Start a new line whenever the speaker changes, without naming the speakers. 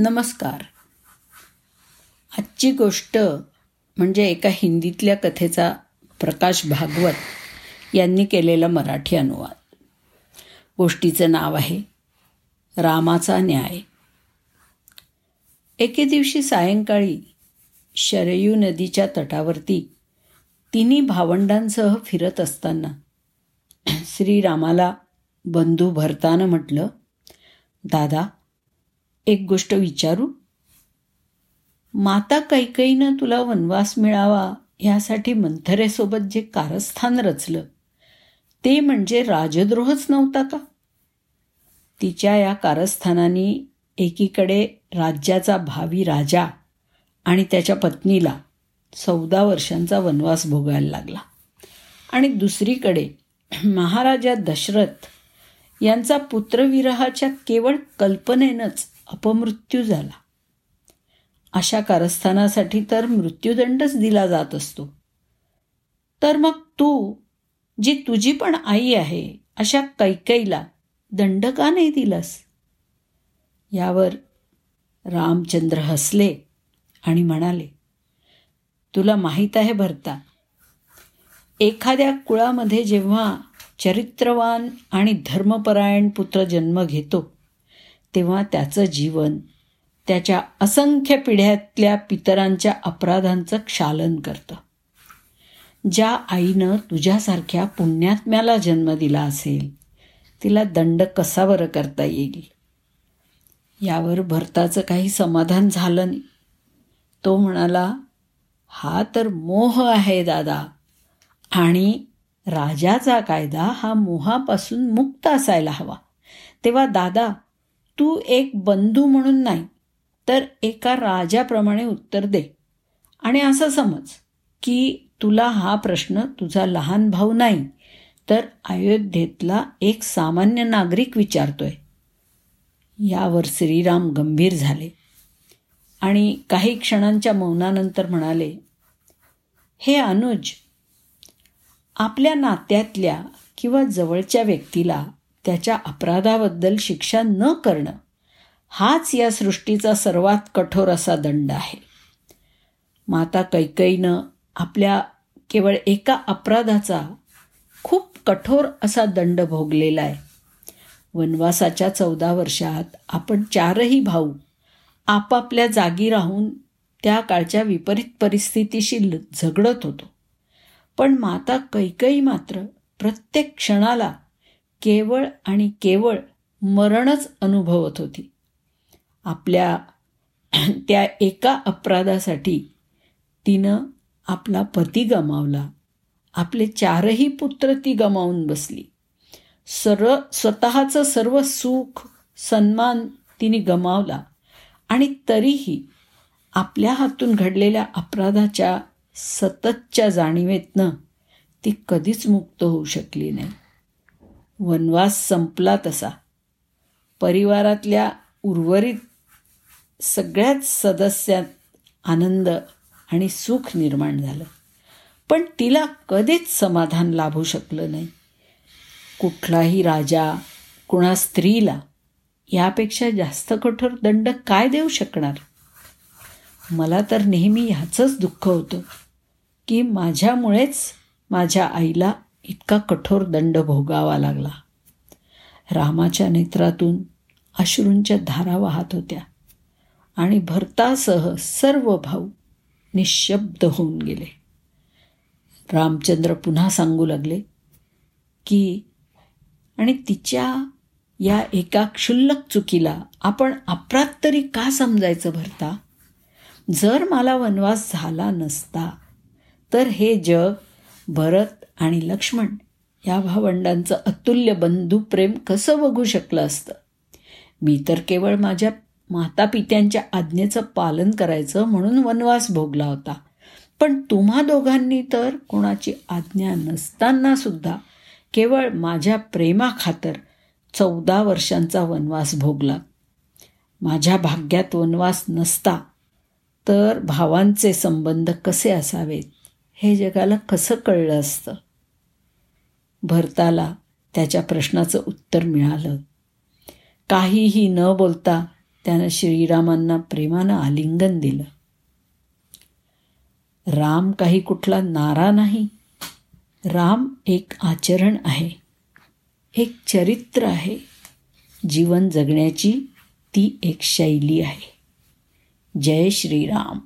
नमस्कार. आजची गोष्ट म्हणजे एका हिंदीतल्या कथेचा प्रकाश भागवत यांनी केलेला मराठी अनुवाद. गोष्टीचं नाव आहे रामाचा न्याय. एके दिवशी सायंकाळी शरयू नदीच्या तटावरती तिन्ही भावंडांसह फिरत असताना श्रीरामाला बंधू भरतानं म्हटलं दादा एक गोष्ट विचारू? माता कैकईनं तुला वनवास मिळावा ह्यासाठी मंथरेसोबत जे कारस्थान रचलं ते म्हणजे राजद्रोहच नव्हता का? तिच्या या कारस्थानाने एकीकडे राज्याचा भावी राजा आणि त्याच्या पत्नीला चौदा वर्षांचा वनवास भोगायला लागला. आणि दुसरीकडे महाराजा दशरथ यांचा पुत्रविरहाच्या केवळ कल्पनेनंच अपमृत्यू झाला. अशा कारस्थानासाठी तर मृत्यूदंडच दिला जात असतो. तर मग तू जी तुझी पण आई आहे अशा कैकईला दंड का नाही दिलास? यावर रामचंद्र हसले आणि म्हणाले तुला माहीत आहे भरता एखाद्या कुळामध्ये जेव्हा चरित्रवान आणि धर्मपरायण पुत्र जन्म घेतो. तेव्हा त्याचं जीवन त्याच्या असंख्य पिढ्यातल्या पितरांच्या अपराधांचं क्षालन करतं. ज्या आईनं तुझ्यासारख्या पुण्यात्म्याला जन्म दिला असेल तिला दंड कसा बरं करता येईल? यावर भरताचं काही समाधान झालं नाही. तो म्हणाला हा तर मोह आहे दादा. आणि राजाचा कायदा हा मोहापासून मुक्त असायला हवा. तेव्हा दादा तू एक बंधू म्हणून नाही तर एका राजाप्रमाणे उत्तर दे. आणि असं समज की तुला हा प्रश्न तुझा लहान भाऊ नाही तर अयोध्येतला एक सामान्य नागरिक विचारतोय. यावर श्रीराम गंभीर झाले आणि काही क्षणांच्या मौनानंतर म्हणाले हे अनुज आपल्या नात्यातल्या किंवा जवळच्या व्यक्तीला त्याच्या अपराधाबद्दल शिक्षा न करणं हाच या सृष्टीचा सर्वात कठोर असा दंड आहे. माता कैकईनं आपल्या केवळ एका अपराधाचा खूप कठोर असा दंड भोगलेला आहे. वनवासाच्या चौदा वर्षात आपण चारही भाऊ आपापल्या जागी राहून त्या काळच्या विपरीत परिस्थितीशी झगडत होतो. पण माता कैकई मात्र प्रत्येक क्षणाला केवळ आणि केवळ मरणच अनुभवत होती. आपल्या त्या एका अपराधासाठी तिनं आपला पती गमावला. आपले चारही पुत्र ती गमावून बसली. सर्व स्वतःचं सर्व सुख सन्मान तिने गमावला. आणि तरीही आपल्या हातून घडलेल्या अपराधाच्या सततच्या जाणीवेतनं ती कधीच मुक्त होऊ शकली नाही. वनवास संपला तसा. परिवारातल्या उर्वरित सगळ्याच सदस्यात आनंद आणि सुख निर्माण झालं. पण तिला कधीच समाधान लाभू शकलं नाही. कुठलाही राजा कुणा स्त्रीला यापेक्षा जास्त कठोर दंड काय देऊ शकणार? मला तर नेहमी ह्याचंच दुःख होतं. की माझ्यामुळेच माझ्या आईला इतका कठोर दंड भोगावा लागला. रामाच्या नेत्रातून अश्रूंच्या धारा वाहत होत्या आणि भरतासह सर्व भाऊ निशब्द होऊन गेले. रामचंद्र पुन्हा सांगू लागले की आणि तिच्या या एका क्षुल्लक चुकीला आपण अपराध तरी का समजायचं भरता? जर मला वनवास झाला नसता तर हे जग भरत आणि लक्ष्मण या भावंडांचं अतुल्य बंधुप्रेम कसं बघू शकलं असतं? मी तर केवळ माझ्या मातापित्यांच्या आज्ञेचं पालन करायचं म्हणून वनवास भोगला होता. पण तुम्हा दोघांनी तर कोणाची आज्ञा नसताना सुद्धा केवळ माझ्या प्रेमाखातर चौदा वर्षांचा वनवास भोगला. माझ्या भाग्यात वनवास नसता तर भावांचे संबंध कसे असावेत? हे जगाला कसं कळलं असतं? भरताला त्याच्या प्रश्नाचं उत्तर मिळालं. काहीही न बोलता त्यानं श्रीरामांना प्रेमानं आलिंगन दिलं. राम काही कुठला नारा नाही. राम एक आचरण आहे. एक चरित्र आहे. जीवन जगण्याची ती एक शैली आहे. जय श्रीराम.